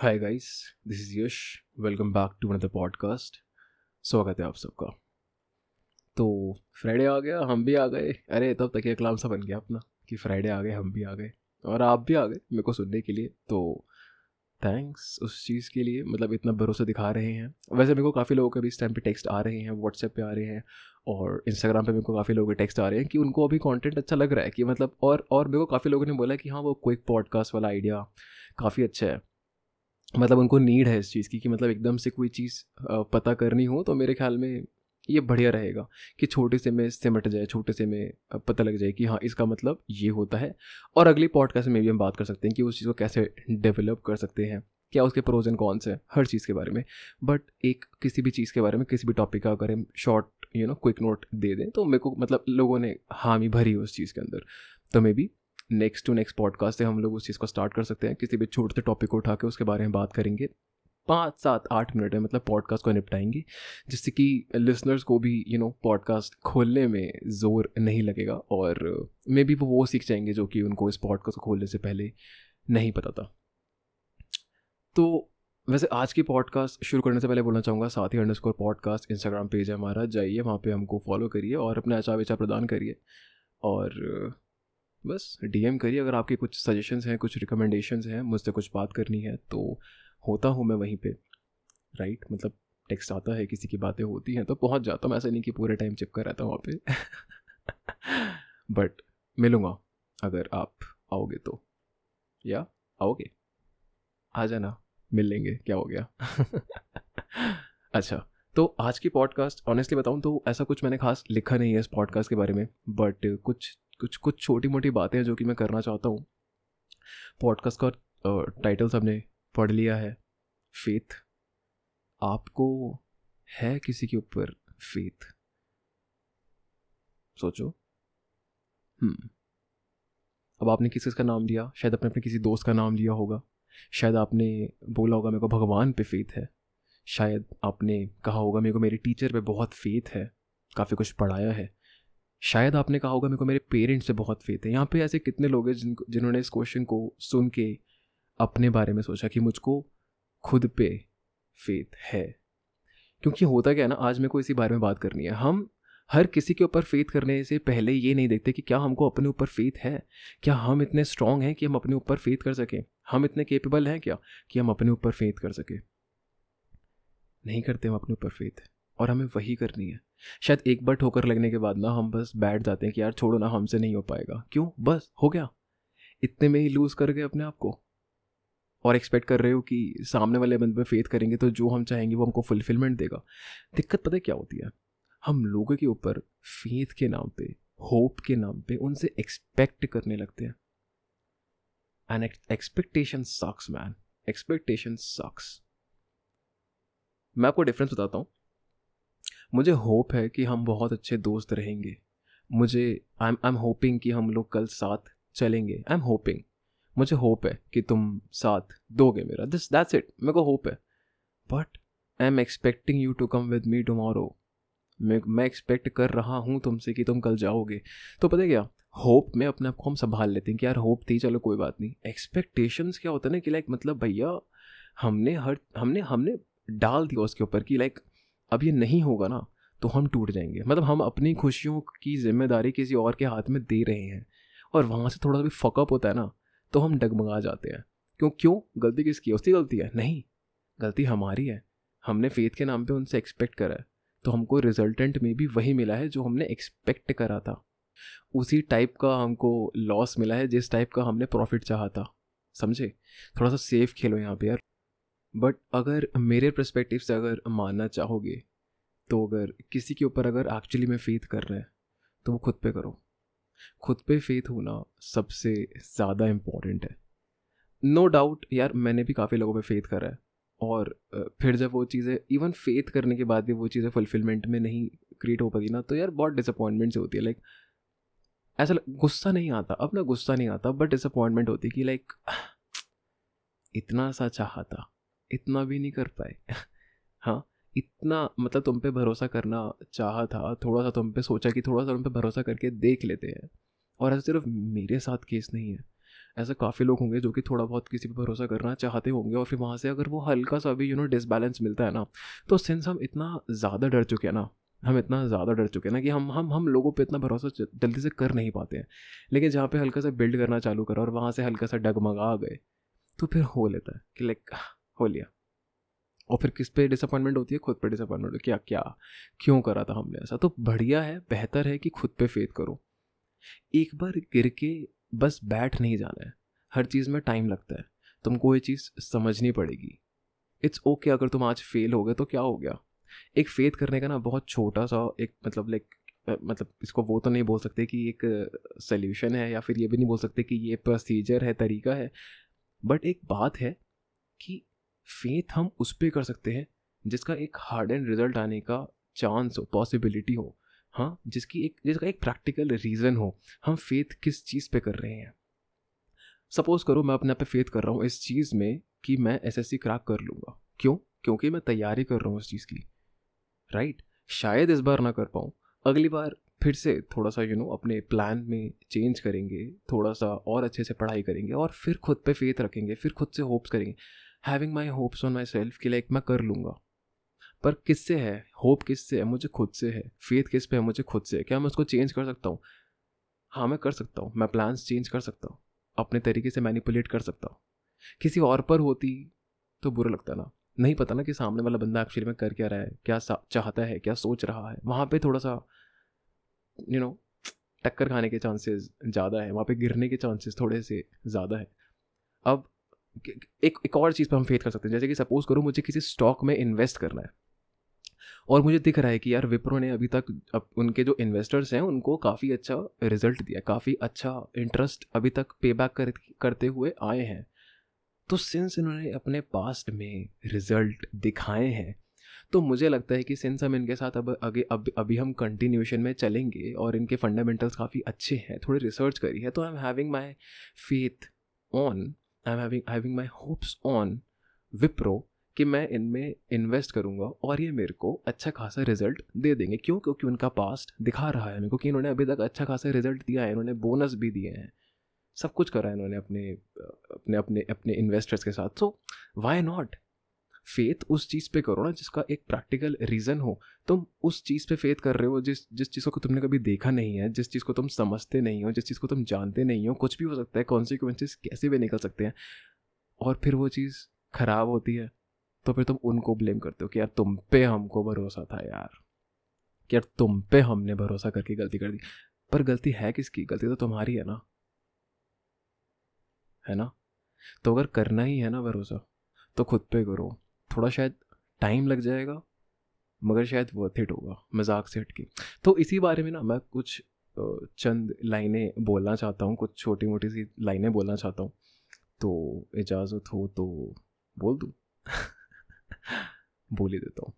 Hi guys this is Yash welcome back to another podcast स्वागत है आप सबका। तो फ्राइडे आ गया, हम भी आ गए। अरे, तब तक कलाम सा बन गया अपना कि फ्राइडे आ गए, हम भी आ गए। और आप भी आ गए, मेरे को सुनने के लिए। तो थैंक्स उस चीज़ के लिए मतलब इतना भरोसा दिखा रहे हैं। वैसे मेरे को काफ़ी लोगों के भी इस टाइम पे टेक्स्ट आ रहे हैं व्हाट्सएप पे आ रहे हैं। और इंस्टाग्राम पे मेरे को काफ़ी लोगों के टेक्स्ट आ रहे हैं कि उनको अभी कंटेंट अच्छा लग रहा है कि मतलब और और मेरे को काफ़ी लोगों ने बोला कि हाँ वो क्विक पॉडकास्ट वाला आइडिया काफ़ी अच्छा है। मतलब उनको नीड है इस चीज़ की कि मतलब एकदम से कोई चीज़ पता करनी हो तो मेरे ख्याल में ये बढ़िया रहेगा कि छोटे से में सिमट जाए, छोटे से में पता लग जाए कि हाँ इसका मतलब ये होता है। और अगली पॉडकास्ट में भी हम बात कर सकते हैं कि उस चीज़ को कैसे डेवलप कर सकते हैं, क्या उसके प्रोज एंड है, हर चीज़ के बारे में। बट एक किसी भी चीज़ के बारे में, किसी भी टॉपिक का अगर हम short you know quick note दे दें तो मेरे को मतलब लोगों ने हामी भरी उस चीज़ के अंदर। तो maybe next to next podcast से हम लोग उस चीज़ को स्टार्ट कर सकते हैं। किसी भी छोटे टॉपिक को उठा के उसके बारे में बात करेंगे। पाँच, सात, आठ मिनट में मतलब पॉडकास्ट को निपटाएँगे, जिससे कि लिसनर्स को भी यू नो पॉडकास्ट खोलने में ज़ोर नहीं लगेगा और मे बी वो वो सीख जाएँगे जो कि उनको इस पॉडकास्ट को खोलने से पहले नहीं पता था। तो वैसे आज की पॉडकास्ट शुरू करने से पहले बोलना चाहूँगा, साथ ही अंडरस्कोर पॉडकास्ट इंस्टाग्राम पेज है हमारा। जाइए, वहाँ पे हमको फॉलो करिए और अपने आचार विचार प्रदान करिए और बस डीएम करिए, अगर आपके कुछ सजेशंस हैं, कुछ रिकमेंडेशंस हैं, मुझसे कुछ बात करनी है तो होता हूँ मैं वहीं पे राइट मतलब टेक्स्ट आता है, किसी की बातें होती हैं तो पहुँच जाता हूँ ऐसा नहीं कि पूरे टाइम चिपका रहता हूँ वहाँ पे। बट मिलूँगा, अगर आप आओगे तो। या, आओगे। आ जाना, मिल लेंगे, क्या हो गया? अच्छा तो आज की पॉडकास्ट ऑनेस्टली बताऊँ तो ऐसा कुछ मैंने खास लिखा नहीं है इस पॉडकास्ट के बारे में बट कुछ कुछ कुछ छोटी मोटी बातें हैं जो कि मैं करना चाहता हूँ। पॉडकास्ट का टाइटल सबने पढ़ लिया है। फेथ। आपको है किसी के ऊपर फेथ? सोचो। हम्म। अब आपने किस का नाम लिया? शायद अपने अपने किसी दोस्त का नाम लिया होगा। शायद आपने बोला होगा, मेरे को भगवान पे फेथ है। शायद आपने कहा होगा, मेरे को मेरे टीचर पे बहुत फेथ है। काफ़ी कुछ पढ़ाया है। शायद आपने कहा होगा, मेरे को मेरे पेरेंट्स से बहुत फेथ है। यहाँ पे ऐसे कितने लोग हैं जिनको, जिन्होंने इस क्वेश्चन को सुन के अपने बारे में सोचा कि मुझको खुद पे फेथ है। क्योंकि होता क्या है ना, आज मेरे को इसी बारे में बात करनी है। हम हर किसी के ऊपर फेथ करने से पहले ये नहीं देखते कि क्या हमको अपने ऊपर फेथ है। क्या हम इतने स्ट्रांग हैं कि हम अपने ऊपर फेथ कर सकें? हम इतने केपेबल हैं क्या कि हम अपने ऊपर फेथ कर सकें? नहीं करते हम अपने ऊपर फेथ और हमें वही करनी है। शायद एक बार ठोकर लगने के बाद ना हम बस बैठ जाते हैं कि यार छोड़ो ना, हमसे नहीं हो पाएगा। क्यों? बस, हो गया। इतने में ही लूज़ कर गए अपने आप को। और एक्सपेक्ट कर रहे हो कि सामने वाले बंदे पे फेथ करेंगे तो जो हम चाहेंगे वो हमको फुलफिलमेंट देगा। दिक्कत पता क्या होती है? हम लोगों के ऊपर फेथ के नाम पे होप के नाम पे उनसे एक्सपेक्ट करने लगते हैं। And expectation sucks man expectation sucks मैं आपको डिफरेंस बताता हूँ। मुझे होप है कि हम बहुत अच्छे दोस्त रहेंगे। मुझे आई आई एम होपिंग कि हम लोग कल साथ चलेंगे। आई एम होपिंग मुझे होप है कि तुम साथ दोगे मेरा। दिस दैट्स इट मेरे को होप है। But I am expecting you to come with me tomorrow मैं मैं एक्सपेक्ट कर रहा हूँ तुमसे कि तुम कल जाओगे। तो पता है क्या? होप में अपने आप को हम संभाल लेते हैं कि यार होप थी, चलो कोई बात नहीं। एक्सपेक्टेशंस क्या होता है ना कि लाइक मतलब भैया, हमने हर, हमने हमने डाल दिया उसके ऊपर कि लाइक अब ये नहीं होगा ना तो हम टूट जाएँगे। मतलब हम अपनी खुशियों की ज़िम्मेदारी किसी और के हाथ में दे रहे हैं और वहाँ से थोड़ा सा भी फकअप होता है ना तो हम डगमगा जाते हैं। क्यों क्यों? गलती किसकी है? उसकी गलती है? नहीं। गलती हमारी है। हमने फेथ के नाम पे उनसे एक्सपेक्ट करा है। तो हमको रिजल्टेंट में भी वही मिला है जो हमने एक्सपेक्ट करा था। उसी टाइप का हमको लॉस मिला है, जिस टाइप का हमने प्रॉफिट चाहा था। समझे? थोड़ा सा सेफ़ खेलो यहाँ पे यार। बट अगर मेरे परस्पेक्टिव से अगर मानना चाहोगे तो अगर किसी के ऊपर अगर एक्चुअली में फेथ कर रहे हैं तो वो खुद पे करो। खुद पे फेथ होना सबसे ज़्यादा इम्पोर्टेंट है। नो no डाउट यार, मैंने भी काफ़ी लोगों पे फेथ करा है। और फिर जब वो चीज़ें इवन फेथ करने के बाद भी वो चीज़ें फुलफिलमेंट में नहीं क्रिएट हो पाती ना तो यार बहुत डिसअपॉइंटमेंट से होती है। लाइक ऐसा गुस्सा नहीं आता अब ना गुस्सा नहीं आता बट डिसअपॉइंटमेंट होती कि लाइक इतना सा चाहा था इतना भी नहीं कर पाए। हाँ इतना मतलब तुम पे भरोसा करना चाहा था थोड़ा सा तुम पे सोचा कि थोड़ा सा तुम पे भरोसा करके देख लेते हैं। और ऐसा सिर्फ़ मेरे साथ केस नहीं है। ऐसे काफ़ी लोग होंगे जो कि थोड़ा बहुत किसी पर भरोसा करना चाहते होंगे और फिर वहाँ से अगर वो हल्का सा भी यू नो डिसबैलेंस मिलता है ना तो सिंस हम इतना ज़्यादा डर चुके हैं ना, हम इतना ज़्यादा डर चुके हैं ना कि हम हम हम लोगों पे इतना भरोसा जल्दी से कर नहीं पाते हैं। लेकिन जहाँ पे हल्का सा बिल्ड करना चालू करा और वहाँ से हल्का सा डगमगा गए तो फिर हो लेता है कि लाइक हो लिया। और फिर किस पे डिसअपॉइंटमेंट होती है? खुद पे डिसअपॉइंटमेंट होती है क्या क्या क्यों करा था हमने ऐसा? तो बढ़िया है बेहतर है कि खुद पे फेथ करो। एक बार गिर के बस बैठ नहीं जाना है। हर चीज़ में टाइम लगता है। तुमको ये चीज़ समझनी पड़ेगी। इट्स ओके okay, अगर तुम आज फेल हो गए तो क्या हो गया? एक फेथ करने का ना बहुत छोटा सा एक मतलब लाइक मतलब इसको वो तो नहीं बोल सकते कि एक सोल्यूशन है या फिर ये भी नहीं बोल सकते कि ये प्रोसीजर है तरीका है। बट एक बात है कि फेथ हम उस पर कर सकते हैं जिसका एक हार्ड एंड रिज़ल्ट आने का चांस हो पॉसिबिलिटी हो। हाँ जिसकी एक जिसका एक प्रैक्टिकल रीज़न हो हम फेथ किस चीज़ पे कर रहे हैं। सपोज़ करो मैं अपने आप पे फेथ कर रहा हूँ इस चीज़ में कि मैं एसएससी क्रैक कर लूँगा। क्यों? क्योंकि मैं तैयारी कर रहा हूँ उस चीज़ की। राइट शायद इस बार ना कर पाऊँ। अगली बार फिर से थोड़ा सा यू you नो know, अपने प्लान में चेंज करेंगे थोड़ा सा और अच्छे से पढ़ाई करेंगे और फिर खुद पे फेथ रखेंगे फिर खुद से होप्स करेंगे। Having my hopes on myself कि लाइक मैं कर लूँगा। पर किससे है? होप किससे है? मुझे खुद से है। फेथ किस पे है? मुझे खुद से है। क्या मैं उसको चेंज कर सकता हूँ? हाँ मैं कर सकता हूँ। मैं प्लान्स चेंज कर सकता हूँ। अपने तरीके से मैनिपुलेट कर सकता हूँ। किसी और पर होती तो बुरा लगता ना। नहीं पता ना कि सामने वाला बंदा एक्चुअली में कर क्या रहा है क्या चाहता है क्या सोच रहा है। वहाँ पे थोड़ा सा यू you नो know, टक्कर खाने के चांसेस ज़्यादा है। वहाँ पे गिरने के चांसेस थोड़े से ज़्यादा है। अब एक एक और चीज़ पर हम फेथ कर सकते हैं। जैसे कि सपोज़ करो मुझे किसी स्टॉक में इन्वेस्ट करना है और मुझे दिख रहा है कि यार विप्रो ने अभी तक अब उनके जो इन्वेस्टर्स हैं उनको काफ़ी अच्छा रिज़ल्ट दिया काफ़ी अच्छा इंटरेस्ट अभी तक पे बैक कर, करते हुए आए हैं। तो सिंस इन्होंने अपने पास्ट में रिज़ल्ट दिखाए हैं तो मुझे लगता है कि सिंस हम इनके साथ अब आगे अब अभी हम कंटिन्यूशन में चलेंगे और इनके फंडामेंटल्स काफ़ी अच्छे हैं थोड़ी रिसर्च करी है तो I am having my faith on I am having having my hopes on Wipro कि मैं इनमें इन्वेस्ट करूँगा और ये मेरे को अच्छा खासा रिज़ल्ट दे देंगे। क्यों? क्योंकि उनका पास्ट दिखा रहा है मेरे को कि इन्होंने अभी तक अच्छा खासा रिज़ल्ट दिया है, इन्होंने बोनस भी दिए हैं। सब कुछ करा है इन्होंने अपने अपने अपने अपने इन्वेस्टर्स के साथ। सो वाई नॉट फेथ उस चीज़ पे करो ना जिसका एक प्रैक्टिकल रीज़न हो। तुम उस चीज़ पे फेथ कर रहे हो जिस जिस चीज़ को तुमने कभी देखा नहीं है, जिस चीज़ को तुम समझते नहीं हो, जिस चीज़ को तुम जानते नहीं हो, कुछ भी हो सकता है कॉन्सिक्वेंसेस कैसे भी निकल सकते हैं। और फिर वो चीज़ ख़राब होती है तो फिर तुम उनको ब्लेम करते हो कि यार तुम पे हमको भरोसा था यार। कि यार तुम पे हमने भरोसा करके गलती कर दी। पर गलती है किसकी? गलती तो तुम्हारी है ना। है ना? तो अगर करना ही है ना भरोसा तो खुद पे करो। थोड़ा शायद टाइम लग जाएगा, मगर शायद वर्थ इट होगा, मज़ाक से हट के तो इसी बारे में ना मैं कुछ चंद लाइनें बोलना चाहता हूँ, कुछ छोटी मोटी सी लाइनें बोलना चाहता हूँ। तो इजाज़त हो तो बोल दूँ? बोल ही देता हूँ।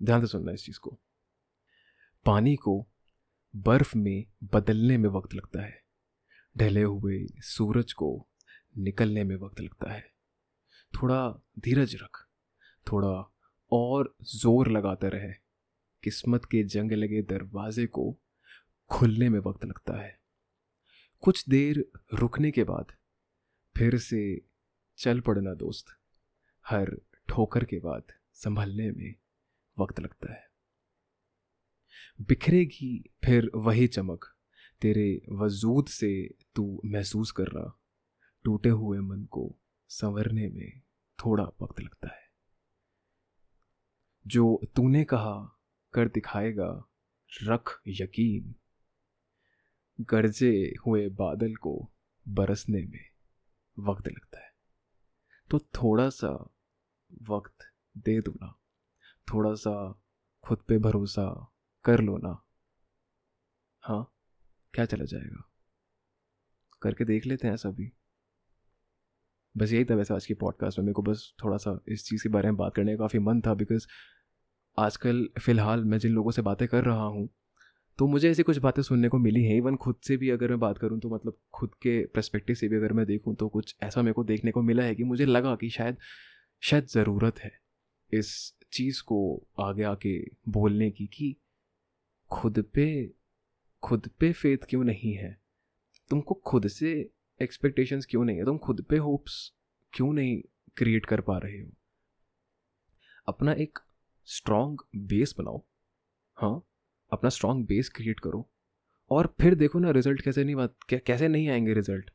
ध्यान से सुनना इस चीज़ को। पानी को बर्फ़ में बदलने में वक्त लगता है। ढले हुए सूरज को निकलने में वक्त लगता है। थोड़ा धीरज रख। थोड़ा और ज़ोर लगाते रहे। किस्मत के जंग लगे दरवाजे को खुलने में वक्त लगता है। कुछ देर रुकने के बाद फिर से चल पड़ना दोस्त, हर ठोकर के बाद संभलने में वक्त लगता है। बिखरेगी फिर वही चमक, तेरे वजूद से तू महसूस कर रहा, टूटे हुए मन को संवरने में थोड़ा वक्त लगता है। जो तूने कहा कर दिखाएगा, रख यकीन। गरजे हुए बादल को बरसने में वक्त लगता है। तो थोड़ा सा वक्त दे दो ना थोड़ा सा खुद पे भरोसा कर लो ना हाँ क्या चला जाएगा? करके देख लेते हैं सभी बस यही था वैसे आज की पॉडकास्ट में। मेरे को बस थोड़ा सा इस चीज़ के बारे में बात करने का काफ़ी मन था बिकॉज़ आजकल फ़िलहाल मैं जिन लोगों से बातें कर रहा हूँ तो मुझे ऐसी कुछ बातें सुनने को मिली हैं। इवन खुद से भी अगर मैं बात करूँ तो मतलब खुद के प्रस्पेक्टिव से भी अगर मैं देखूँ तो कुछ ऐसा मेरे को देखने को मिला है कि मुझे लगा कि शायद शायद ज़रूरत है इस चीज़ को आगे आके बोलने की कि खुद पे खुद पे फेथ क्यों नहीं है? तुमको खुद से एक्सपेक्टेशंस क्यों नहीं है? तुम खुद पे होप्स क्यों नहीं क्रिएट कर पा रहे हो? अपना एक स्ट्रॉन्ग बेस बनाओ। हाँ अपना स्ट्रॉन्ग बेस क्रिएट करो। और फिर देखो ना रिज़ल्ट कैसे नहीं बात कैसे नहीं आएँगे रिज़ल्ट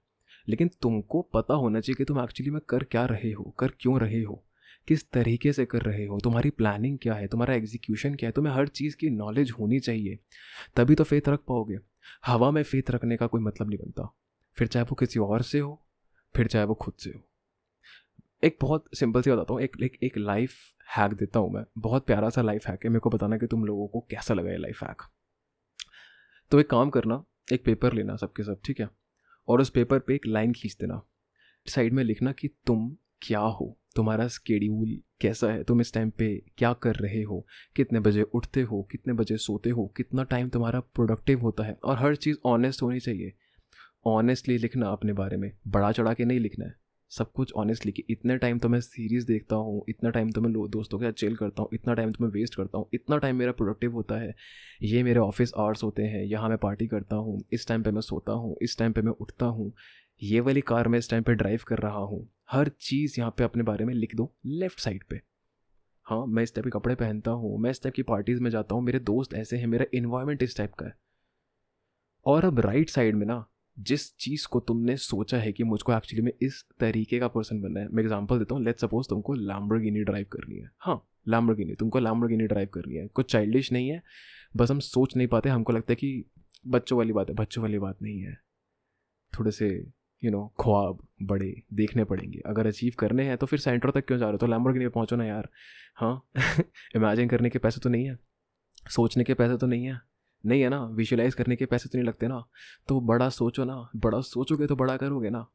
लेकिन तुमको पता होना चाहिए कि तुम एक्चुअली में कर क्या रहे हो, कर क्यों रहे हो? किस तरीके से कर रहे हो? तुम्हारी प्लानिंग क्या है? तुम्हारा एग्जीक्यूशन क्या है? तुम्हें हर चीज़ की नॉलेज होनी चाहिए। तभी तो फेथ रख पाओगे। हवा में फेथ रखने का कोई मतलब नहीं बनता। फिर चाहे वो किसी और से हो, फिर चाहे वो खुद से हो। एक बहुत सिंपल सी बताता हूँ, एक एक एक लाइफ हैक देता हूँ मैं। बहुत प्यारा सा लाइफ हैक है, मेरे को बताना कि तुम लोगों को कैसा लगा ये लाइफ हैक तो एक काम करना, एक पेपर लेना सबके सब, ठीक है? और उस पेपर पे एक लाइन खींच देना। साइड में लिखना कि तुम क्या हो? तुम्हारा स्केड्यूल कैसा है? तुम इस टाइम पे क्या कर रहे हो? कितने बजे उठते हो? कितने बजे सोते हो? कितना टाइम तुम्हारा प्रोडक्टिव होता है? और हर चीज़ ऑनेस्ट होनी चाहिए। ऑनेस्टली लिखना अपने बारे में। बड़ा चढ़ा के नहीं लिखना है। सब कुछ ऑनेस्टली कि इतने टाइम तो मैं सीरीज़ देखता हूँ, इतना टाइम तो मैं दोस्तों के साथ चिल करता हूँ, इतना टाइम तो मैं वेस्ट करता हूँ, इतना टाइम मेरा प्रोडक्टिव होता है। ये मेरे ऑफ़िस आवर्स होते हैं, यहाँ मैं पार्टी करता हूँ, इस टाइम पे मैं सोता हूँ, इस टाइम पे मैं उठता हूँ। ये वाली कार मैं इस टाइम पे ड्राइव कर रहा हूँ। हर चीज़ यहाँ पे अपने बारे में लिख दो लेफ़्ट साइड पे। हाँ मैं इस टाइप के कपड़े पहनता हूँ, मैं इस टाइप की पार्टीज़ में जाता हूँ, मेरे दोस्त ऐसे हैं, मेरा इन्वायरमेंट इस टाइप का है। और अब राइट साइड में ना जिस चीज़ को तुमने सोचा है कि मुझको एक्चुअली में इस तरीके का पर्सन बनना है, मैं एग्जांपल देता हूँ लेट सपोज़ तुमको लैम्बरगिनी ड्राइव करनी है हाँ लैम्बरगिनी तुमको लैम्बरगिनी ड्राइव करनी है, कुछ चाइल्डिश नहीं है, बस हम सोच नहीं पाते, हमको लगता है कि बच्चों वाली बात है, बच्चों वाली बात नहीं है। थोड़े से यू नो ख्वाब बड़े देखने पड़ेंगे, अगर अचीव करने हैं तो फिर सेंटर तक क्यों जा रहे हो? तो लैम्बरगिनी पहुँचो ना यार हाँ इमेजिन करने के पैसे तो नहीं है, सोचने के पैसे तो नहीं है। नहीं है ना विजुलाइज करने के पैसे तो नहीं लगते ना। तो बड़ा सोचो ना, बड़ा सोचोगे तो बड़ा करोगे ना।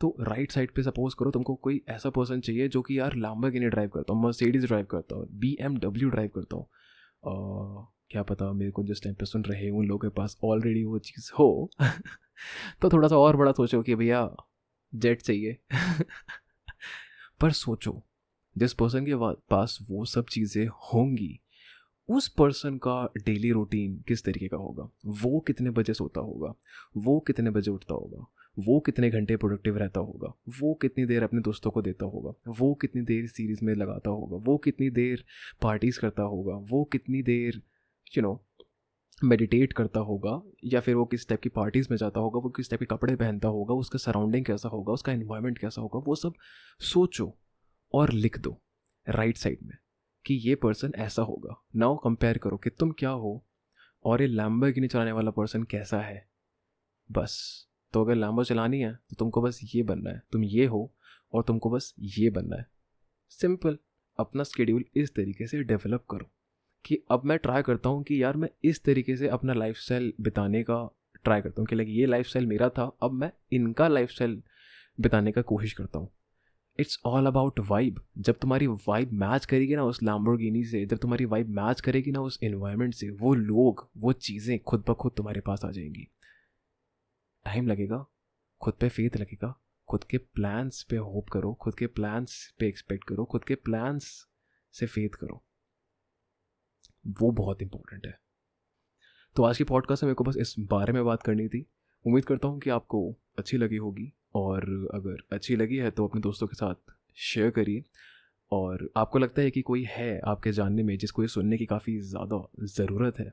तो राइट साइड पे सपोज़ करो, तुमको कोई ऐसा पर्सन चाहिए जो कि यार नहीं ड्राइव करता हूँ मर्सिडीज़ ड्राइव करता हूँ बी एम डब्ल्यू ड्राइव करता हूँ। क्या पता मेरे को जिस टाइम पे सुन रहे उन लोगों के पास ऑलरेडी वो चीज़ हो। तो थोड़ा सा और बड़ा सोचो कि भैया जेट चाहिए। पर सोचो, जिस पर्सन के पास वो सब चीज़ें होंगी उस पर्सन का डेली रूटीन किस तरीके का होगा? वो कितने बजे सोता होगा? वो कितने बजे उठता होगा? वो कितने घंटे प्रोडक्टिव रहता होगा? वो कितनी देर अपने दोस्तों को देता होगा? वो कितनी देर सीरीज़ में लगाता होगा? वो कितनी देर पार्टीज़ करता होगा? वो कितनी देर यू नो मेडिटेट करता होगा? या फिर वो किस टाइप की पार्टीज़ में जाता होगा? वो किस टाइप के कपड़े पहनता होगा? उसका सराउंडिंग कैसा होगा? उसका इन्वायरमेंट कैसा होगा? वो सब सोचो और लिख दो राइट साइड में। कि ये पर्सन ऐसा होगा। नाउ कंपेयर करो कि तुम क्या हो और ये लैम्बर लैम्बोर्गिनी चलाने वाला पर्सन कैसा है। बस। तो अगर लैम्बो चलानी है तो तुमको बस ये बनना है। तुम ये हो और तुमको बस ये बनना है। सिंपल अपना स्केड्यूल इस तरीके से डेवलप करो कि अब मैं ट्राई करता हूँ कि यार मैं इस तरीके से अपना लाइफ बिताने का ट्राई करता हूँ कि लाइक ये लाइफ मेरा था, अब मैं इनका लाइफ बिताने का कोशिश करता हूँ। It's all about vibe. जब तुम्हारी वाइब मैच करेगी ना उस लैम्बोर्गिनी से, जब तुम्हारी वाइब मैच करेगी ना उस इन्वायरमेंट से, वो लोग, वो चीज़ें खुद ब खुद तुम्हारे पास आ जाएँगी। टाइम लगेगा, खुद पे फेथ लगेगा, खुद के प्लान्स पे होप करो, खुद के प्लान्स पे एक्सपेक्ट करो, खुद के प्लान्स से फेथ करो। वो बहुत इंपॉर्टेंट है। तो आज की पॉडकास्ट में मेरे को बस इस बारे में बात करनी थी। उम्मीद करता हूँ कि आपको अच्छी लगी होगी। और अगर अच्छी लगी है तो अपने दोस्तों के साथ शेयर करिए। और आपको लगता है कि कोई है आपके जानने में, जिसको ये सुनने की काफ़ी ज़्यादा ज़रूरत है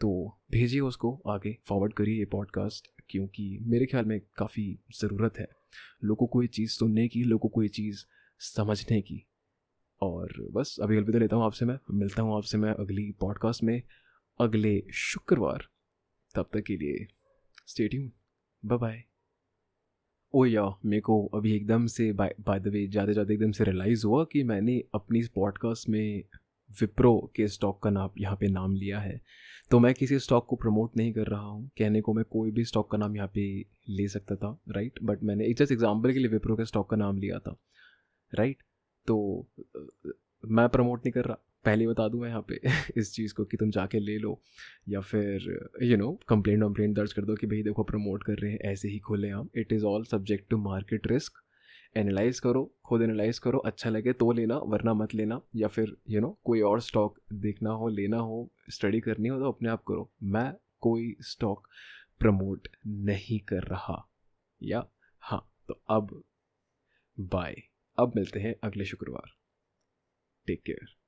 तो भेजिए उसको आगे फॉरवर्ड करिए ये पॉडकास्ट क्योंकि मेरे ख्याल में काफ़ी ज़रूरत है लोगों को ये चीज़ सुनने की, लोगों को ये चीज़ समझने की। और बस, अभी अलविदा लेता हूँ आपसे मैं, मिलता हूँ आपसे मैं अगली पॉडकास्ट में, अगले शुक्रवार। तब तक के लिए स्टेट्यून बाय बाय ओ या मेरे को अभी एकदम से बाय द वे ज़्यादा ज़्यादा एकदम से रियलाइज़ हुआ कि मैंने अपनी इस पॉडकास्ट में विप्रो के स्टॉक का नाम, यहाँ पे नाम लिया है। तो मैं किसी स्टॉक को प्रमोट नहीं कर रहा हूँ। कहने को मैं कोई भी स्टॉक का नाम यहाँ पे ले सकता था राइट बट मैंने एक जस्ट एग्ज़ाम्पल के लिए विप्रो के स्टॉक का नाम लिया था राइट तो मैं प्रमोट नहीं कर रहा। पहले बता दूँ मैं यहाँ पे इस चीज़ को कि तुम जाके ले लो या फिर यू नो कंप्लेंट वम्प्लेंट दर्ज कर दो कि भाई देखो प्रमोट कर रहे हैं ऐसे ही खोले हम it is all subject to market risk analyse करो खुद एनालाइज करो अच्छा लगे तो लेना वरना मत लेना। या फिर यू you नो know, कोई और स्टॉक देखना हो लेना हो स्टडी करनी हो तो अपने आप करो। मैं कोई स्टॉक प्रमोट नहीं कर रहा। या? हाँ तो अब बाय अब मिलते हैं अगले शुक्रवार। Take care